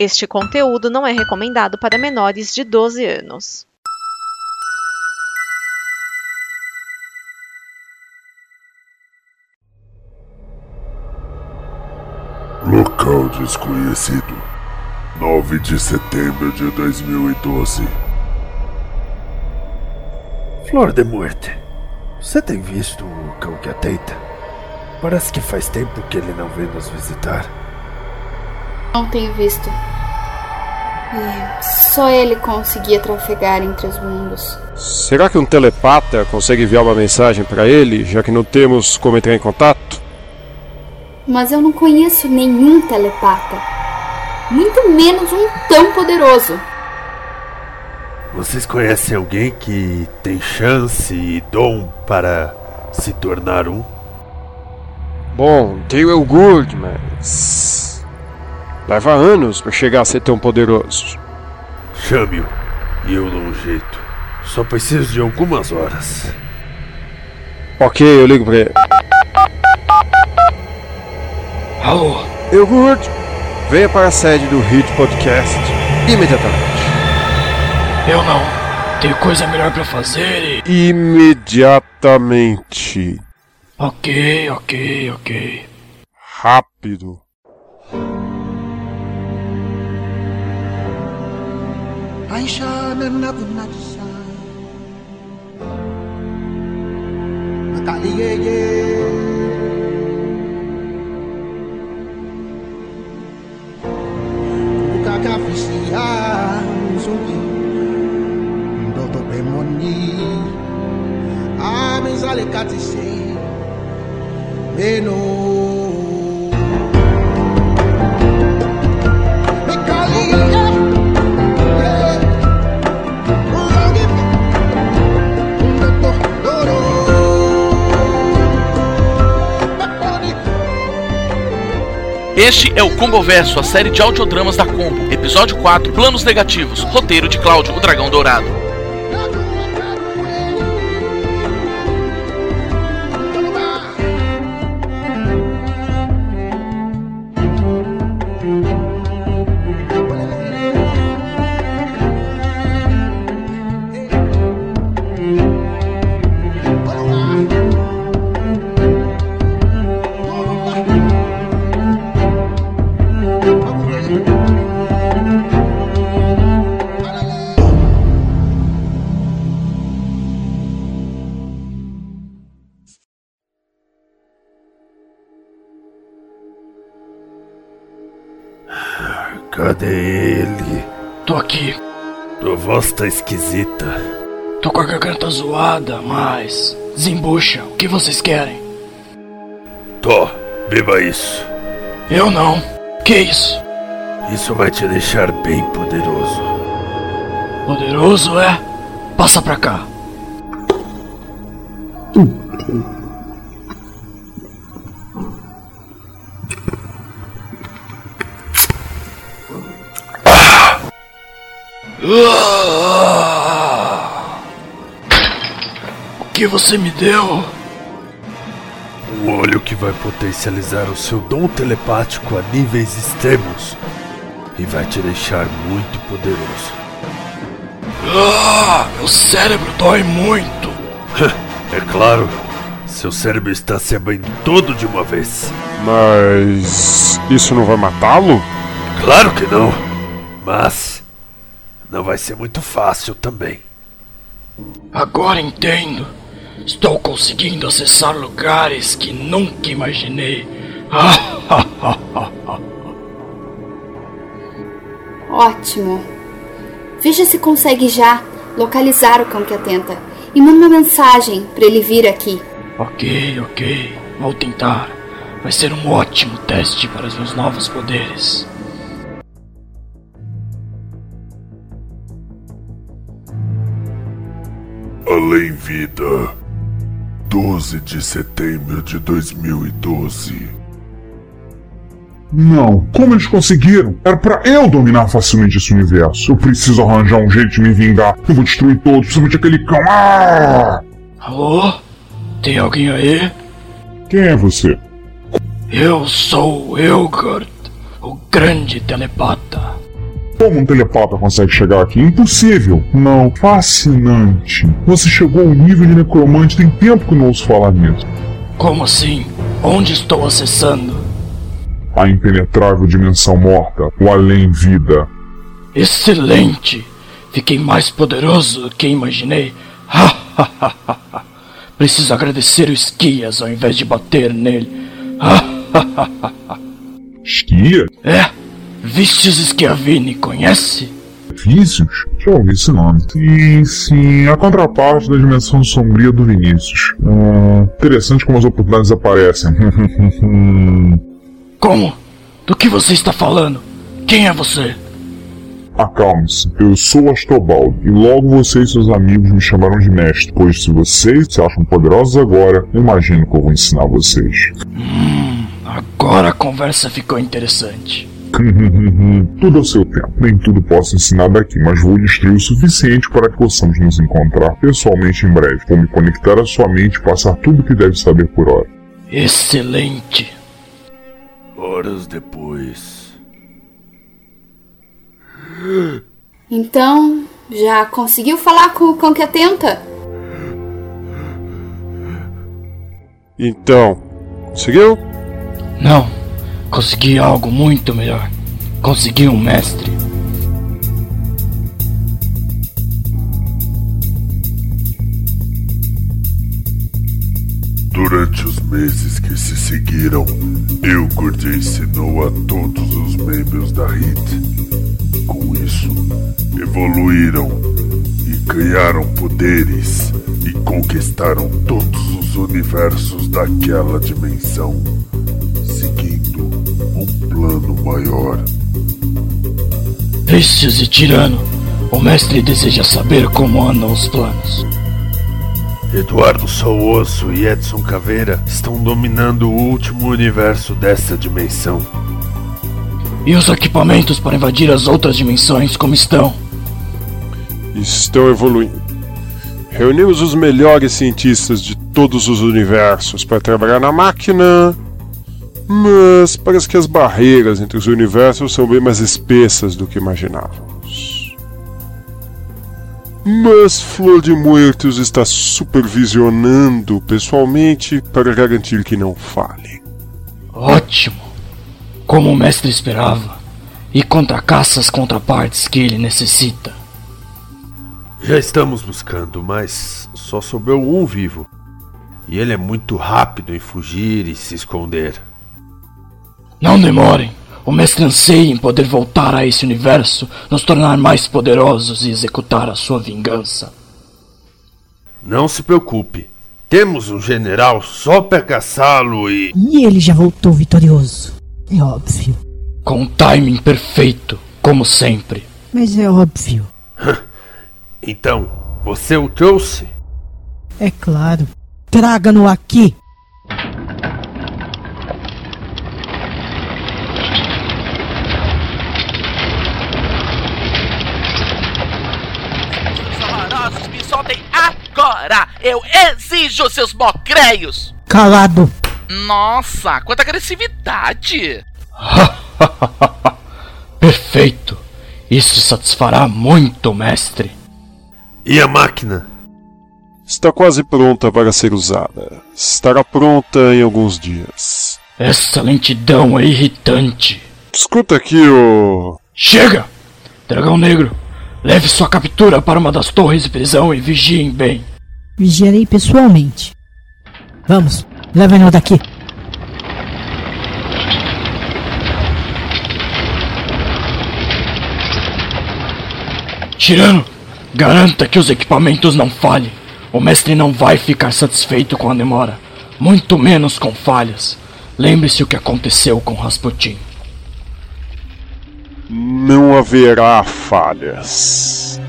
Este conteúdo não é recomendado para menores de 12 anos. Local desconhecido. 9 de setembro de 2012. Flor de Muerte, você tem visto o cão que atenta? Parece que faz tempo que ele não vem nos visitar. Não tenho visto. E só ele conseguia trafegar entre os mundos. Será que um telepata consegue enviar uma mensagem para ele, já que não temos como entrar em contato? Mas eu não conheço nenhum telepata. Muito menos um tão poderoso. Vocês conhecem alguém que tem chance e dom para se tornar um? Bom, tem o Elgurd, mas. Leva anos para chegar a ser tão poderoso. Chame-o e eu dou um jeito. Só preciso de algumas horas. Ok, eu ligo pra ele. Alô? Elgurd, venha para a sede do Hit Podcast imediatamente. Eu não. Tenho coisa melhor pra fazer e. Imediatamente. Ok, ok, ok. Rápido. I shall another not shine. Mataliye. Kakafisia mzuri mdoto pemoni amezale katise meno Este é o Combo Verso, a série de audiodramas da Combo. Episódio 4, Planos Negativos. Roteiro de Cláudio, o Dragão Dourado. Cadê ele? Tô aqui. Tua voz tá esquisita. Tô com a garganta zoada, mas. Desembucha, o que vocês querem? Tô, beba isso. Eu não. Que isso? Isso vai te deixar bem poderoso. Poderoso é? Passa pra cá. O que você me deu? Um olho que vai potencializar o seu dom telepático a níveis extremos e vai te deixar muito poderoso. Ah, meu cérebro dói muito. É claro, seu cérebro está se abrindo todo de uma vez. Mas. Isso não vai matá-lo? Claro que não, mas não vai ser muito fácil também. Agora entendo. Estou conseguindo acessar lugares que nunca imaginei. Ótimo. Veja se consegue já localizar o cão que atenta e manda uma mensagem para ele vir aqui. ok, ok. Vou tentar. Vai ser um ótimo teste para os meus novos poderes. Além Vida. 12 de setembro de 2012. Não, como eles conseguiram? Era pra eu dominar facilmente esse universo. Eu preciso arranjar um jeito de me vingar. Eu vou destruir todos, principalmente aquele cão. Ah! Alô? Tem alguém aí? Quem é você? Eu sou Elgard, o grande telepata. Como um telepata consegue chegar aqui? Impossível! Não, fascinante. Você chegou ao nível de necromante, tem tempo que não ouço falar nisso. Como assim? Onde estou acessando? A impenetrável dimensão morta, o além-vida. Excelente! Fiquei mais poderoso do que imaginei. Preciso agradecer o Esquias ao invés de bater nele. Esquia? É, Vícios Schiavini, conhece? Vícios? Já ouvi esse nome. Sim, sim, a contraparte da dimensão sombria do Vinícius. Hum, interessante como as oportunidades aparecem. Como? Do que você está falando? Quem é você? Acalme-se, eu sou Astobal e logo você e seus amigos me chamarão de mestre, pois se vocês se acham poderosos agora, imagino que eu vou ensinar vocês. Hum, agora a conversa ficou interessante. Tudo ao seu tempo. Nem tudo posso ensinar daqui, mas vou instruir o suficiente para que possamos nos encontrar pessoalmente em breve. Vou me conectar à sua mente e passar tudo o que deve saber por hora. Excelente. Horas depois. Então, já conseguiu falar com o cão que atenta? Então, conseguiu? Não, consegui algo muito melhor. Consegui um mestre. Durante os meses que se seguiram, Ilgurd ensinou a todos os membros da HIT. Com isso, evoluíram e ganharam poderes e conquistaram todos os universos daquela dimensão, plano maior. Vícios e tirano. O mestre deseja saber como andam os planos. Eduardo Souosso e Edson Caveira estão dominando o último universo desta dimensão. E os equipamentos para invadir as outras dimensões como estão? Estão evoluindo. Reunimos os melhores cientistas de todos os universos para trabalhar na máquina. Mas parece que as barreiras entre os universos são bem mais espessas do que imaginávamos. Mas Flor de Muertos está supervisionando pessoalmente para garantir que não falhe. Ótimo! Como o mestre esperava. E contra caças contrapartes que ele necessita. Já estamos buscando, mas só sobrou um vivo. E ele é muito rápido em fugir e se esconder. Não demorem. O mestre anseia em poder voltar a esse universo, nos tornar mais poderosos e executar a sua vingança. Não se preocupe. Temos um general só para caçá-lo e. E ele já voltou vitorioso. É óbvio. Com um timing perfeito, como sempre. Mas é óbvio. então, você o trouxe? É claro. Traga-no aqui. Me soltem Eu exijo seus mocreios! Calado! Nossa, quanta agressividade! Perfeito! Isso satisfará muito, mestre. E a máquina? Está quase pronta para ser usada. Estará pronta em alguns dias. Essa lentidão é irritante. Escuta aqui, o. Chega! Dragão Negro, leve sua captura para uma das torres de prisão e vigiem bem. Vigiarei pessoalmente. Vamos, levem-no daqui. Tirano, garanta que os equipamentos não falhem. O mestre não vai ficar satisfeito com a demora, muito menos com falhas. Lembre-se o que aconteceu com Rasputin. Não haverá falhas.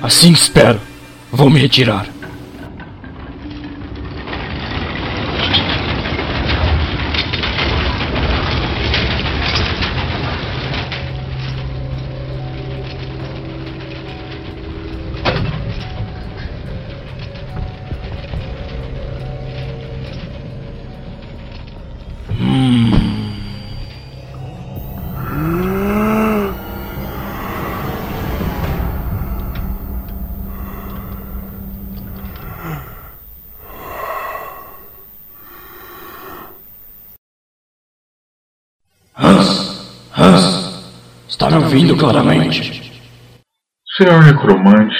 Assim espero. Vou me retirar. Está me ouvindo claramente? Senhor necromante,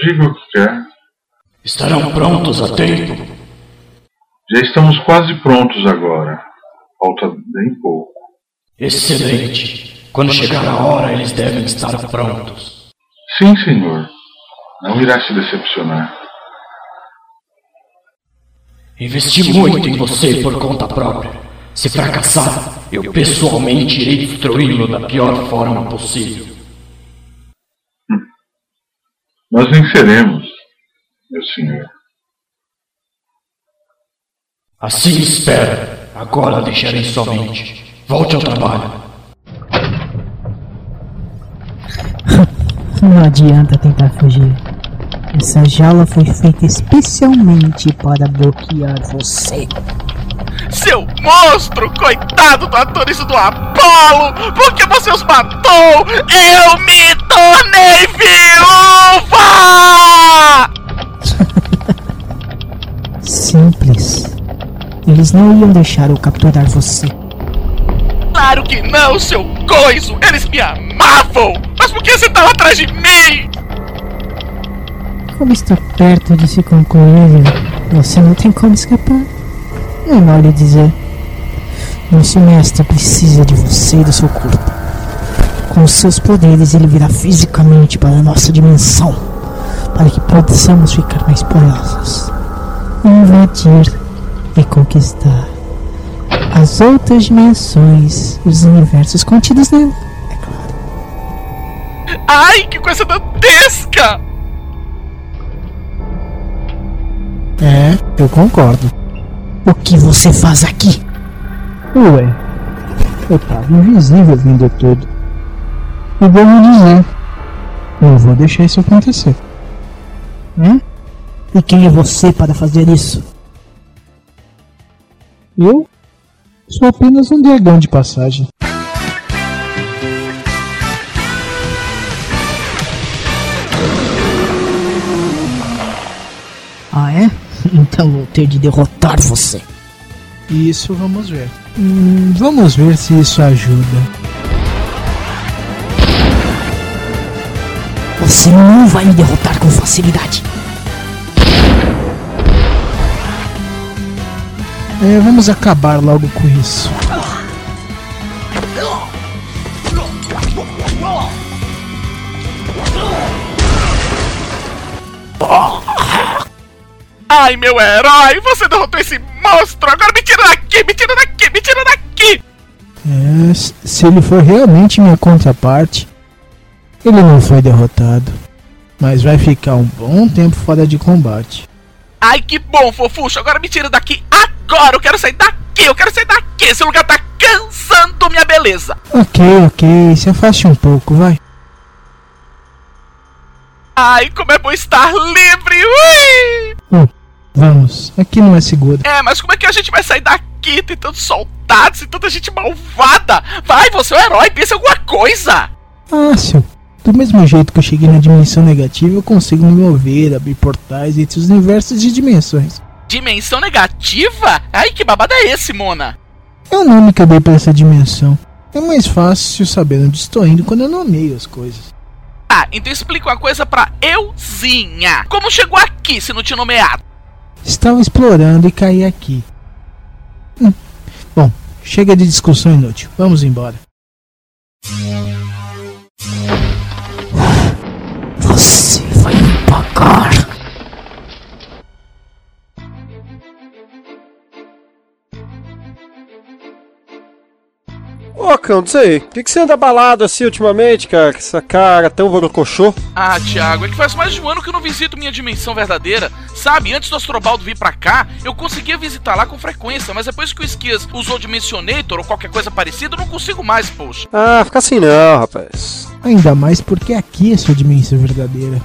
diga o que quer. Estarão prontos a tempo? Já estamos quase prontos agora. Falta bem pouco. Excelente. Quando chegar a hora, eles devem estar prontos. Sim, senhor. Não irá se decepcionar. Investi muito em você por conta própria. Se fracassar, eu pessoalmente irei destruí-lo da pior forma possível. Nós venceremos, meu senhor. Assim espero. Agora deixarei somente. Volte ao trabalho. Não adianta tentar fugir. Essa jaula foi feita especialmente para bloquear você. Seu monstro! Coitado do atorista do Apolo! Porque você os matou! Eu me tornei viúva! Simples. Eles não iam deixar eu capturar você. Claro que não, seu coiso! Eles me amavam! Mas por que você estava atrás de mim? Como está perto de se concluir, você não tem como escapar. É mal lhe dizer. Nosso mestre precisa de você e do seu corpo. Com os seus poderes, ele virá fisicamente para a nossa dimensão, para que possamos ficar mais poderosos, invadir e conquistar as outras dimensões e os universos contidos nela. Ai, que coisa dantesca! É, eu concordo. O que você faz aqui? Ué, eu tava invisível vindo tudo. E vou me dizer, não vou deixar isso acontecer. Hum? E quem é você para fazer isso? Eu sou apenas um dragão de passagem. Ah, é? Então vou ter de derrotar você. Isso vamos ver. Hum, vamos ver se isso ajuda. Você não vai me derrotar com facilidade. É, vamos acabar logo com isso. Ai, meu herói, você derrotou esse monstro! Agora me tira daqui, me tira daqui, me tira daqui! É, se ele for realmente minha contraparte, ele não foi derrotado. Mas vai ficar um bom tempo fora de combate. Ai, que bom, fofuxo! Agora me tira daqui agora! Eu quero sair daqui! Eu quero sair daqui! Esse lugar tá cansando minha beleza! Ok, ok, se afaste um pouco, vai. Ai, como é bom estar livre! Ui! Hum, vamos, aqui não é seguro. É, mas como é que a gente vai sair daqui? Tem tantos soldados e tanta gente malvada! Vai, você é o herói, pensa em alguma coisa! Fácil. Do mesmo jeito que eu cheguei na dimensão negativa, eu consigo me mover, abrir portais entre os universos de dimensões. Dimensão negativa? Ai, que babado é esse, Mona? É o nome que eu dei pra essa dimensão. É mais fácil saber onde estou indo quando eu nomeio as coisas. Ah, então explica uma coisa pra euzinha. Como chegou aqui se não tinha nomeado? Estava explorando e caí aqui. Hum, Bom, chega de discussão inútil. Vamos embora. Você Ô, cão, diz aí, por que, que você anda balado assim ultimamente, cara? Com essa cara tão vorocochô? Ah, Thiago, é que faz mais de um ano que eu não visito minha dimensão verdadeira. Sabe, antes do Astrobaldo vir pra cá, eu conseguia visitar lá com frequência, mas depois que o Esquias usou Dimensionator ou qualquer coisa parecida, eu não consigo mais, poxa. Ah, fica assim não, rapaz. Ainda mais porque aqui é sua dimensão verdadeira.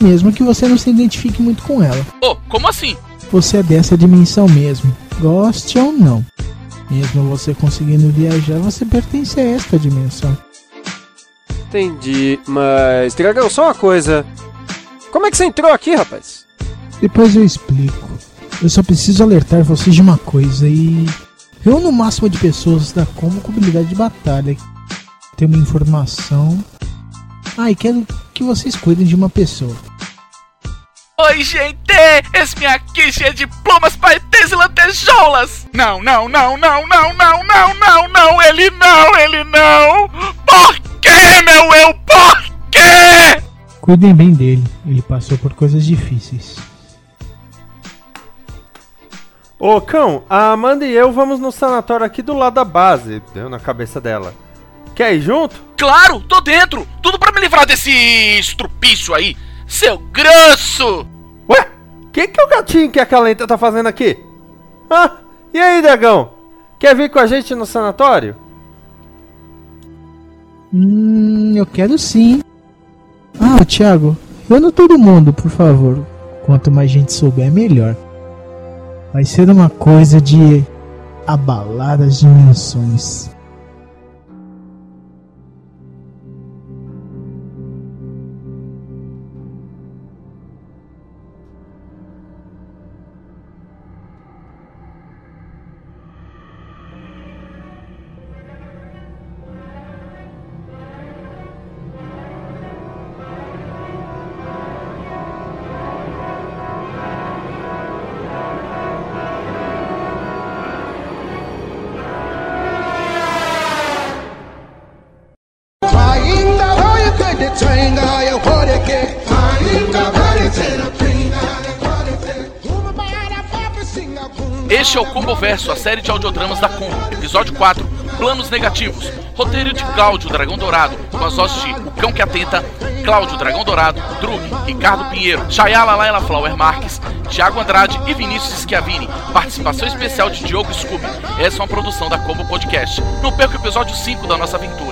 Mesmo que você não se identifique muito com ela. Ô, como assim? Você é dessa dimensão mesmo, goste ou não. Mesmo você conseguindo viajar, você pertence a esta dimensão. Entendi, mas, Dragão, só uma coisa. Como é que você entrou aqui, rapaz? Depois eu explico. Eu só preciso alertar vocês de uma coisa e. Reúna o máximo de pessoas da Como com habilidade de batalha. Tem uma informação. Ah, e quero que vocês cuidem de uma pessoa. Oi, gente! Esse minha aqui cheia de plumas, paetês e lantejoulas! Não, não, não, não, não, não, não, não, não, ele não, ele não! Por quê, meu eu, por quê? Cuidem bem dele, ele passou por coisas difíceis. Ô cão, a Amanda e eu vamos no sanatório aqui do lado da base. Deu na cabeça dela. Quer ir junto? Claro, tô dentro! Tudo pra me livrar desse estrupício aí! Seu grosso! Ué, o que, que o gatinho que a Calenta tá fazendo aqui? Ah, e aí, dragão? Quer vir com a gente no sanatório? Hum, eu quero sim. Ah, Thiago, reúna todo mundo, por favor. Quanto mais gente souber, melhor. Vai ser uma coisa de abalar as dimensões. Este é o Combo Verso, a série de audiodramas da Combo. Episódio 4, Planos Negativos. Roteiro de Cláudio Dragão Dourado, com as vozes de O Cão que Atenta, Cláudio Dragão Dourado, Drug, Ricardo Pinheiro, Chayala Laila Flower Marques, Thiago Andrade e Vinícius Schiavini. Participação especial de Diogo Scooby. Essa é uma produção da Combo Podcast. Não perca o episódio 5 da nossa aventura.